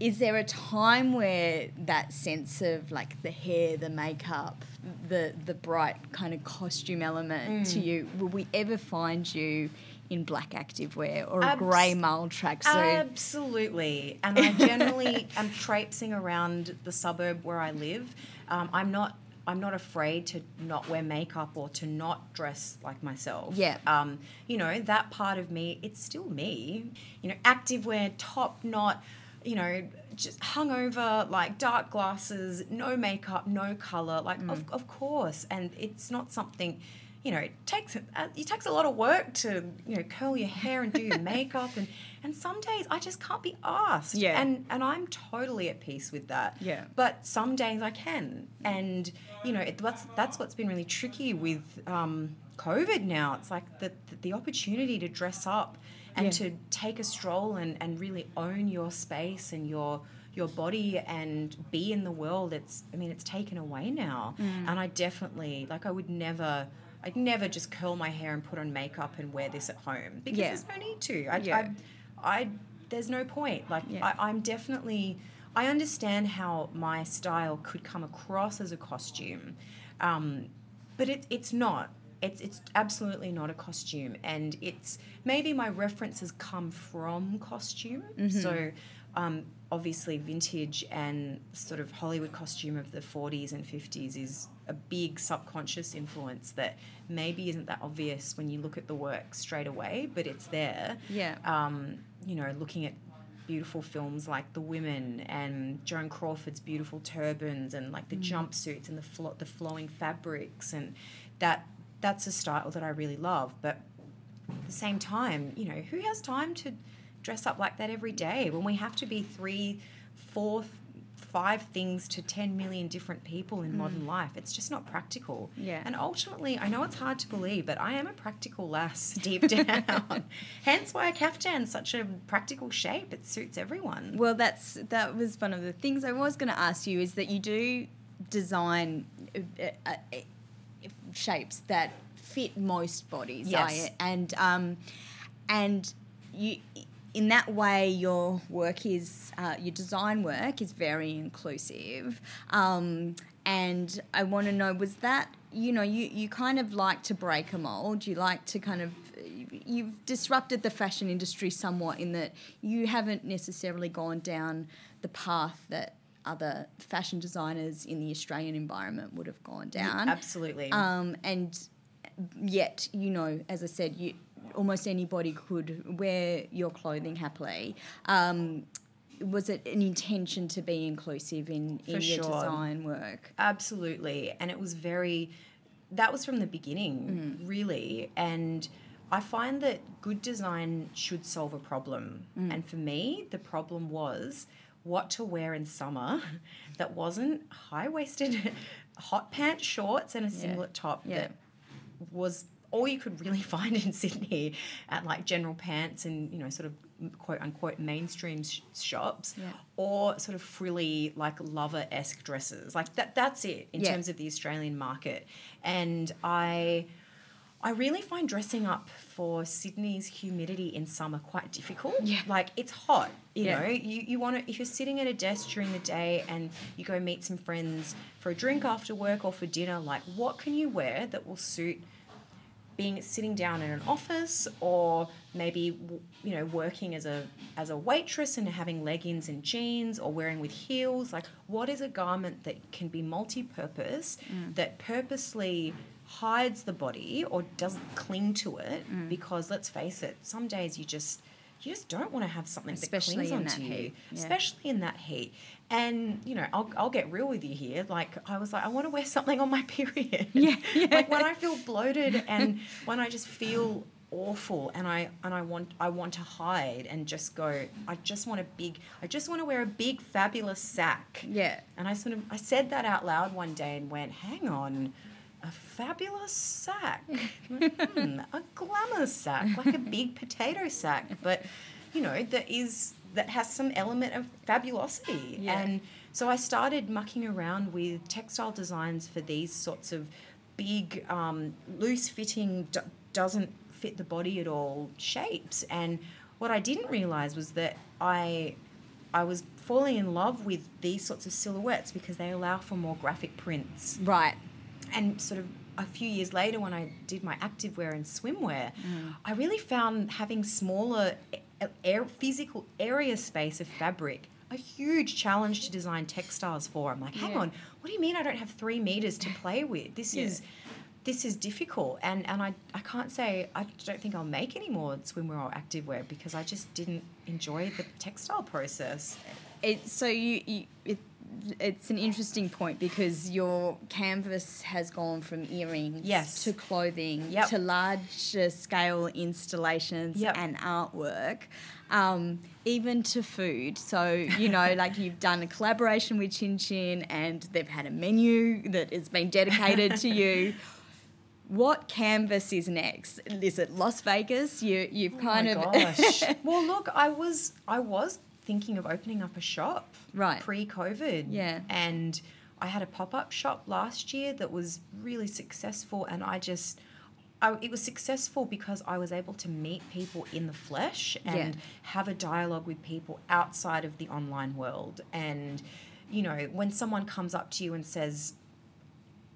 is there a time where that sense of like the hair, the makeup, the the bright kind of costume element to you, will we ever find you in black activewear or a Abs- grey male tracksuit? Absolutely. And I generally (laughs) am traipsing around the suburb where I live. Um, I'm not. I'm not afraid to not wear makeup or to not dress like myself. Yeah. Um, you know that part of me. It's still me. You know, activewear, top knot. You know, just hungover, like dark glasses, no makeup, no color. Like, of, of course. And it's not something you know, it takes uh, it takes a lot of work to you know curl your hair and do your (laughs) makeup, and and some days I just can't be asked. Yeah. and and I'm totally at peace with that. Yeah. but some days I can, and you know, it, that's that's what's been really tricky with um, COVID. Now it's like the the, the opportunity to dress up and Yeah. to take a stroll and and really own your space and your your body and be in the world it's i mean it's taken away now Mm. and i definitely like i would never i'd never just curl my hair and put on makeup and wear this at home because Yeah. there's no need to I, Yeah. I, I there's no point like. I, i'm definitely i understand how my style could come across as a costume um, but it, it's not it's, it's absolutely not a costume and it's maybe my references come from costume Mm-hmm. so um, obviously vintage and sort of Hollywood costume of the 40s and 50s is a big subconscious influence that maybe isn't that obvious when you look at the work straight away, but it's there. Yeah. Um, you know, looking at beautiful films like The Women and Joan Crawford's beautiful turbans and like the jumpsuits and the flo- the flowing fabrics and that that's a style that I really love. But at the same time, you know, who has time to dress up like that every day when we have to be three, four, five things to 10 million different people in modern life? It's just not practical. Yeah. And ultimately, I know it's hard to believe, but I am a practical lass (laughs) deep down. (laughs) Hence why a kaftan's such a practical shape. It suits everyone. Well, that's that was one of the things I was going to ask you is that you do design uh, uh, shapes that fit most bodies, Yes. I- and um, and you in that way your work is uh, your design work is very inclusive. Um, and I want to know was that you know you, you kind of like to break a mold you like to kind of you've disrupted the fashion industry somewhat in that you haven't necessarily gone down the path that other fashion designers in the Australian environment would have gone down. Absolutely. Um, and yet, you know, as I said, you almost anybody could wear your clothing happily. Um, was it an intention to be inclusive in, in For your sure. design work? Absolutely. And it was very, that was from the beginning, really. And I find that good design should solve a problem. And for me, the problem was what to wear in summer (laughs) that wasn't high waisted (laughs) hot pant shorts and a singlet top Yeah. that was all you could really (laughs) find in Sydney at like general pants and you know sort of quote unquote mainstream sh- shops Yeah. or sort of frilly like lover esque dresses like that that's it in Yeah. terms of the Australian market and I I really find dressing up for Sydney's humidity in summer quite difficult. Yeah. Like it's hot, you Yeah. know. You you want to if you're sitting at a desk during the day and you go meet some friends for a drink after work or for dinner, like what can you wear that will suit being sitting down in an office or maybe you know working as a as a waitress and having leggings and jeans or wearing with heels like what is a garment that can be multi-purpose mm. that purposely hides the body or doesn't cling to it mm. because let's face it some days you just you just don't want to have something Especially that clings in onto that you heat, yeah. especially in that heat and you know I'll, I'll get real with you here like i was like i want to wear (laughs) something on my period (laughs) Yeah, yeah. like when i feel bloated and when i just feel awful and i and i want i want to hide and just go i just want a big i just want to wear a big fabulous sack Yeah. and i sort of i said that out loud one day and went hang on a fabulous sack. Hmm, a glamour sack like a big potato sack. But you know that is that has some element of fabulosity. Yeah. and so i started mucking around with textile designs for these sorts of big um, loose fitting d- doesn't fit the body at all shapes. And what i didn't realize was that i i was falling in love with these sorts of silhouettes because they allow for more graphic prints. Right. And sort of a few years later when I did my activewear and swimwear, mm. I really found having smaller air, physical area space of fabric a huge challenge to design textiles for. I'm like, hang Yeah. on, what do you mean I don't have three meters to play with? This Yeah. is this is difficult and, and I, I can't say I don't think I'll make any more swimwear or activewear because I just didn't enjoy the textile process. It, so you, you it, it's an interesting point because your canvas has gone from earrings Yes. to clothing Yep. to larger scale installations Yep. and artwork, um, even to food. So you know, (laughs) like you've done a collaboration with Chin Chin, and they've had a menu that has been dedicated to you. (laughs) What canvas is next? Is it Las Vegas? You you've kind oh of gosh. (laughs) well, look, I was I was thinking of opening up a shop Right. pre-COVID. Yeah. And I had a pop-up shop last year that was really successful, and I just. I, it was successful because I was able to meet people in the flesh and Yeah. have a dialogue with people outside of the online world. And, you know, when someone comes up to you and says,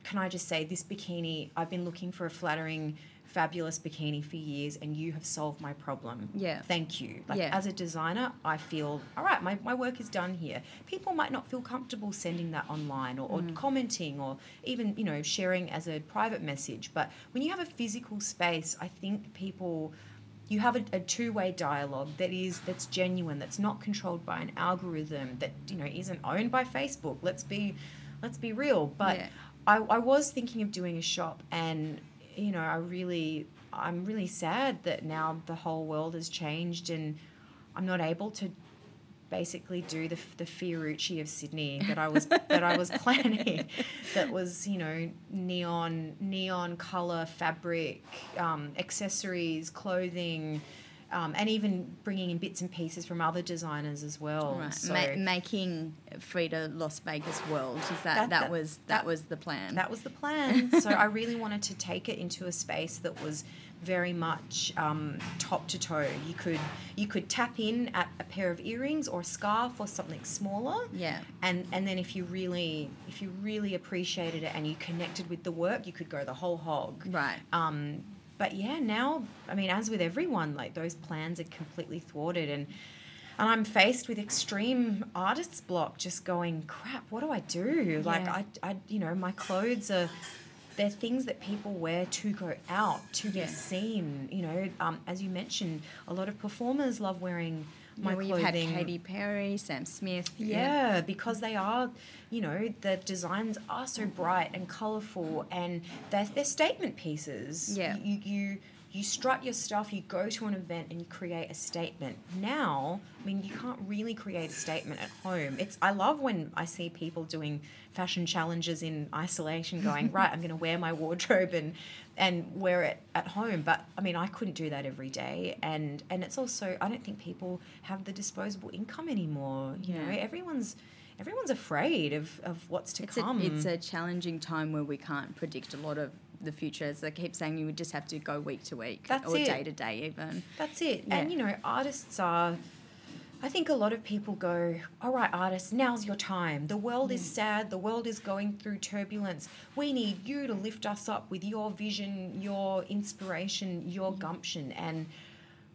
can I just say this bikini? I've been looking for a flattering fabulous bikini for years and you have solved my problem. Yeah. Thank you. Like Yeah. as a designer, I feel all right, my, my work is done here. People might not feel comfortable sending that online or, or Mm. commenting or even, you know, sharing as a private message. But when you have a physical space, I think people you have a, a two-way dialogue that is that's genuine that's not controlled by an algorithm that you know isn't owned by facebook let's be let's be real but Yeah. I, I was thinking of doing a shop and you know i really i'm really sad that now the whole world has changed and i'm not able to basically do the, the Fiorucci of Sydney that I was (laughs) that I was planning that was you know neon neon color fabric um, accessories clothing um, and even bringing in bits and pieces from other designers as well Right. so Ma- making Frida Las Vegas World. Is that That- that, that- was that, that- was the plan? that was the plan (laughs) so I really wanted to take it into a space that was very much um, top to toe you could you could tap in at a pair of earrings or a scarf or something smaller yeah. and and then if you really if you really appreciated it and you connected with the work you could go the whole hog Right. um but yeah now i mean as with everyone like those plans are completely thwarted and and i'm faced with extreme artist's block just going crap what do i do? Like I, I you know my clothes are they're things that people wear to go out to be Yeah. seen you know. Um, as you mentioned a lot of performers love wearing my yeah, well, had Katy Perry, Sam Smith. yeah, because they are, you know, the designs are so bright and colourful, and they're, they're statement pieces. Yeah. You, you you strut your stuff. You go to an event and you create a statement. Now, I mean, you can't really create a statement at home. It's I love when I see people doing fashion challenges in isolation, going (laughs) right. I'm going to wear my wardrobe and and wear it at home. But I mean, I couldn't do that every day, and and it's also I don't think people have the disposable income anymore. You know, everyone's everyone's afraid of, of what's to It's a, come. it's a challenging time where we can't predict a lot of the future. As I keep saying, you would just have to go week to week That's or it. day to day even. That's it. Yeah. And you know, artists are. I think a lot of people go, all right, artists, now's your time. The world is mm. sad. The world is going through turbulence. We need you to lift us up with your vision, your inspiration, your mm. gumption. And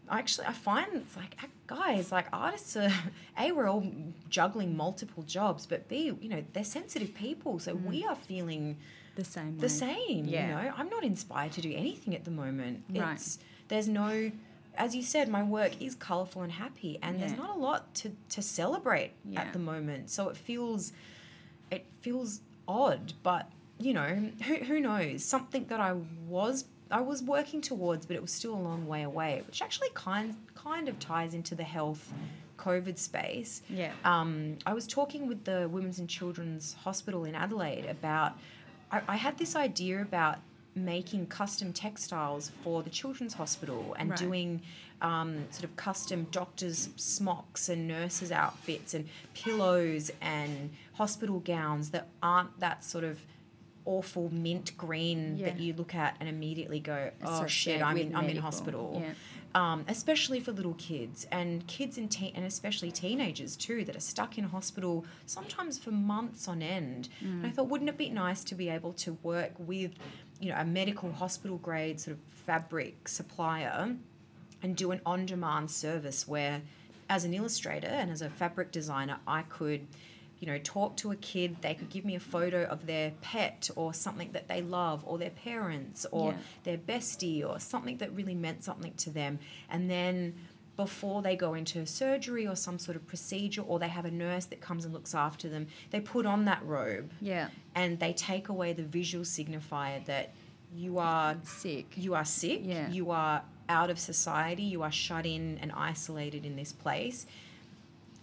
actually, I find it's like, ah, guys, like artists are, (laughs) A, we're all juggling multiple jobs, but B, you know, they're sensitive people. So we mm. are feeling The same. the way. same. Yeah. You know, I'm not inspired to do anything at the moment. Right. It's there's no, as you said, my work is colourful and happy, and there's not a lot to to celebrate Yeah. at the moment. So it feels, it feels odd, but you know, who who knows? Something that I was. I was working towards, but it was still a long way away, which actually kind kind of ties into the health COVID space. Yeah. Um, I was talking with the Women's and Children's Hospital in Adelaide about. I, I had this idea about making custom textiles for the Children's Hospital and Right. doing um, sort of custom doctors' smocks and nurses' outfits and pillows and hospital gowns that aren't that sort of awful mint green that you look at and immediately go, oh shit, I'm in, I'm in hospital Yeah. Um, especially for little kids and kids and, teen, and especially teenagers too that are stuck in hospital sometimes for months on end. And I Mm. thought, wouldn't it be nice to be able to work with, you know, a medical hospital grade sort of fabric supplier and do an on-demand service where, as an illustrator and as a fabric designer, I could. You know, talk to a kid. They could give me a photo of their pet or something that they love, or their parents, or Yeah. their bestie or something that really meant something to them. And then before they go into surgery or some sort of procedure, or they have a nurse that comes and looks after them, they put on that robe Yeah. and they take away the visual signifier that you are Sick. you are sick, Yeah. you are out of society, you are shut in and isolated in this place.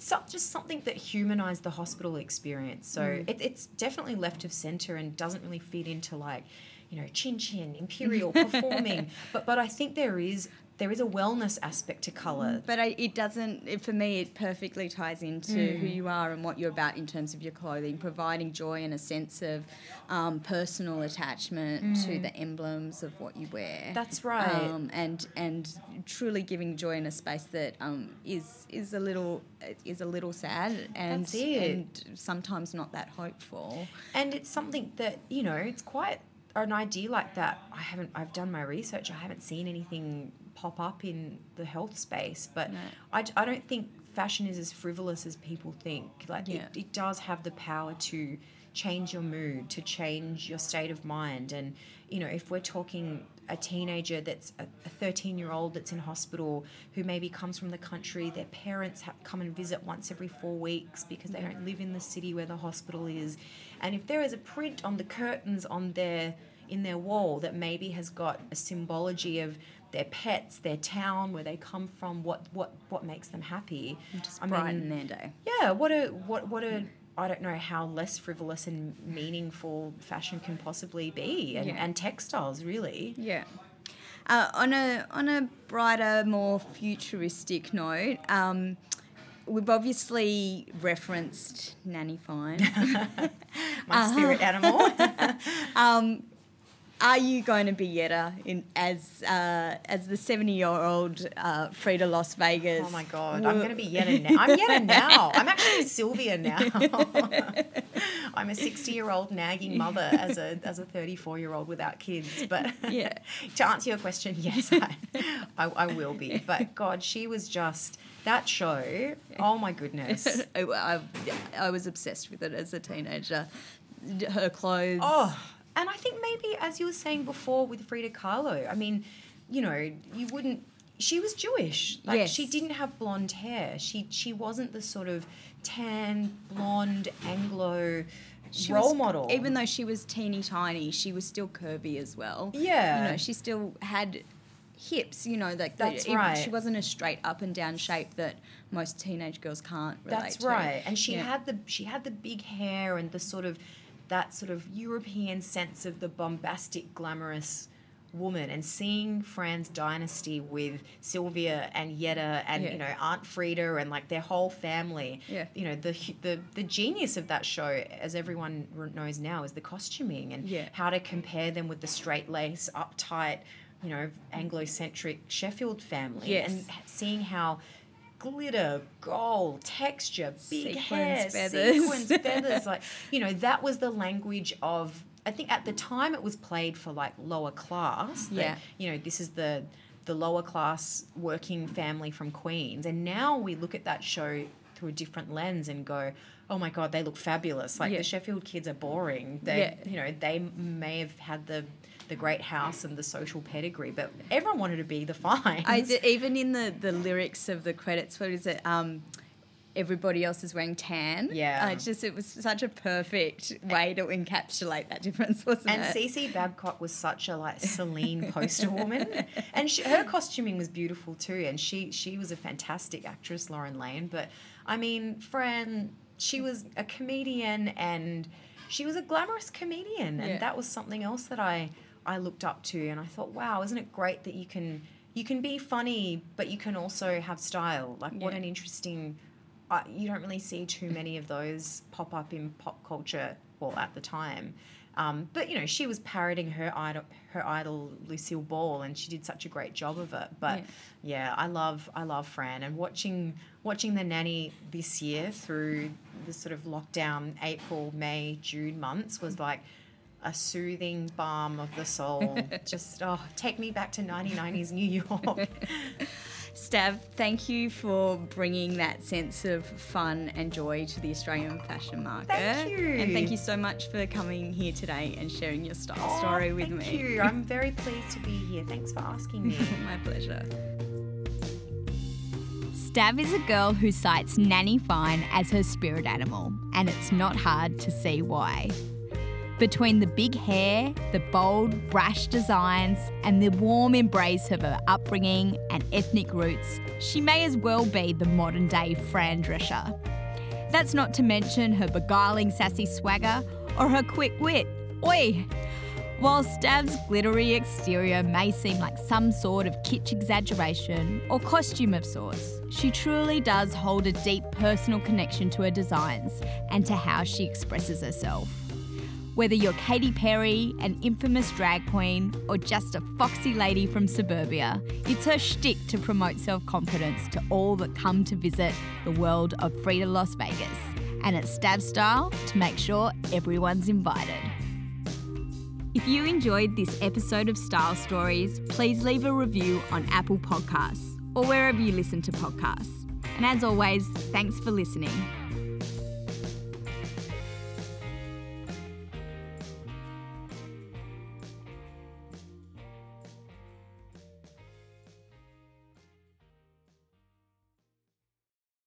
So, just something that humanized the hospital experience. So Mm. it, it's definitely left of center and doesn't really fit into like, you know, chin chin, (laughs) imperial, performing. But but I think there is there is a wellness aspect to color. But I, it doesn't, it, for me, it perfectly ties into Mm. who you are and what you're about in terms of your clothing, providing joy and a sense of um, personal attachment to the emblems of what you wear. Mm. That's right. Um, and and truly giving joy in a space that um, is is a little is a little sad and and sometimes not that hopeful. and it's something that you know it's quite an idea like that, I haven't. I've done my research. I haven't seen anything pop up in the health space, but No. I, I don't think fashion is as frivolous as people think. Like Yeah. it, it does have the power to change your mood, to change your state of mind, and you know if we're talking a teenager that's a 13 year old that's in hospital who maybe comes from the country their parents have come and visit once every four weeks because they don't live in the city where the hospital is and if there is a print on the curtains on their in their wall that maybe has got a symbology of their pets their town where they come from what what what makes them happy Just I brighten mean, their day. yeah, what a what what a I don't know how less frivolous and meaningful fashion can possibly be, and, Yeah. and textiles really. Yeah. Uh, on a on a brighter, more futuristic note, um, we've obviously referenced Nanny Fine. (laughs) My spirit animal. (laughs) um, are you going to be Yetta in as uh, as the seventy year old uh, Frida Las Vegas? oh my god, I'm gonna be Yetta now. I'm Yetta (laughs) now. I'm actually Sylvia now. (laughs) I'm a 60 year old nagging mother as a as a 34 year old without kids. But (laughs) Yeah. to answer your question, yes, I, I, I will be. But God, she was just that show. Oh my goodness. I, I, I was obsessed with it as a teenager. Her clothes. Oh, and I think maybe as you were saying before with Frida Kahlo, I mean, you know, you wouldn't. She was Jewish. Like Yes. she didn't have blonde hair. She she wasn't the sort of tan, blonde Anglo She role was- model. Even though she was teeny tiny, she was still curvy as well. Yeah. You know, she still had hips, you know, like That's even- right. She wasn't a straight up and down shape that most teenage girls can't relate That's to. right. And she Yeah. had the she had the big hair and the sort of that sort of European sense of the bombastic, glamorous woman. And seeing Fran's dynasty with Sylvia and Yetta and Yeah. you know Aunt Frida and like their whole family. Yeah. You know the the the genius of that show, as everyone knows now, is the costuming and Yeah. how to compare them with the straight lace, uptight. You know, Anglo-centric Sheffield family, Yes. and seeing how glitter, gold, texture, big Sequins, hair, feathers. sequins, (laughs) feathers. Like, you know, that was the language of, I think at the time it was played for like lower class. that, Yeah. You know, this is the, the lower class working family from Queens. And now we look at that show through a different lens and go, oh my God, they look fabulous. Like Yeah. the Sheffield kids are boring. They, Yeah. you know, they may have had the, the great house and the social pedigree, but everyone wanted to be the fine. I did, even in the, the lyrics of the credits, what is it? Um, everybody else is wearing tan. Yeah. Uh, it's just it was such a perfect way to encapsulate that difference, wasn't And it? C.C. Babcock was such a like Celine poster woman, (laughs) and she, her costuming was beautiful too. And she she was a fantastic actress, Lauren Lane. But I mean, Fran, she was a comedian, and she was a glamorous comedian, and Yeah. that was something else that I I looked up to, and I thought, wow, isn't it great that you can you can be funny, but you can also have style. Like what an interesting. Uh, you don't really see too many of those pop up in pop culture. Well, at the time. Um, but you know, she was parroting her idol, her idol Lucille Ball, and she did such a great job of it. But yeah, I love, I love Fran, and watching watching the nanny this year through the sort of lockdown April, May, June months was like a soothing balm of the soul. (laughs) Just oh, take me back to 1990s New York. (laughs) Stav, thank you for bringing that sense of fun and joy to the Australian fashion market. Thank you. And thank you so much for coming here today and sharing your style Oh, story with me. thank you. I'm very pleased to be here. Thanks for asking me. (laughs) My pleasure. Stav is a girl who cites Nanny Fine as her spirit animal, and it's not hard to see why. Between the big hair, the bold, brash designs, and the warm embrace of her upbringing and ethnic roots, she may as well be the modern day Fran Drescher. That's not to mention her beguiling sassy swagger or her quick wit. Oi! While Stav's glittery exterior may seem like some sort of kitsch exaggeration or costume of sorts, she truly does hold a deep personal connection to her designs and to how she expresses herself. Whether you're Katy Perry, an infamous drag queen, or just a foxy lady from suburbia, it's her shtick to promote self confidence to all that come to visit the world of Frida Las Vegas. And it's Stav style to make sure everyone's invited. If you enjoyed this episode of Style Stories, please leave a review on Apple Podcasts or wherever you listen to podcasts. And as always, thanks for listening.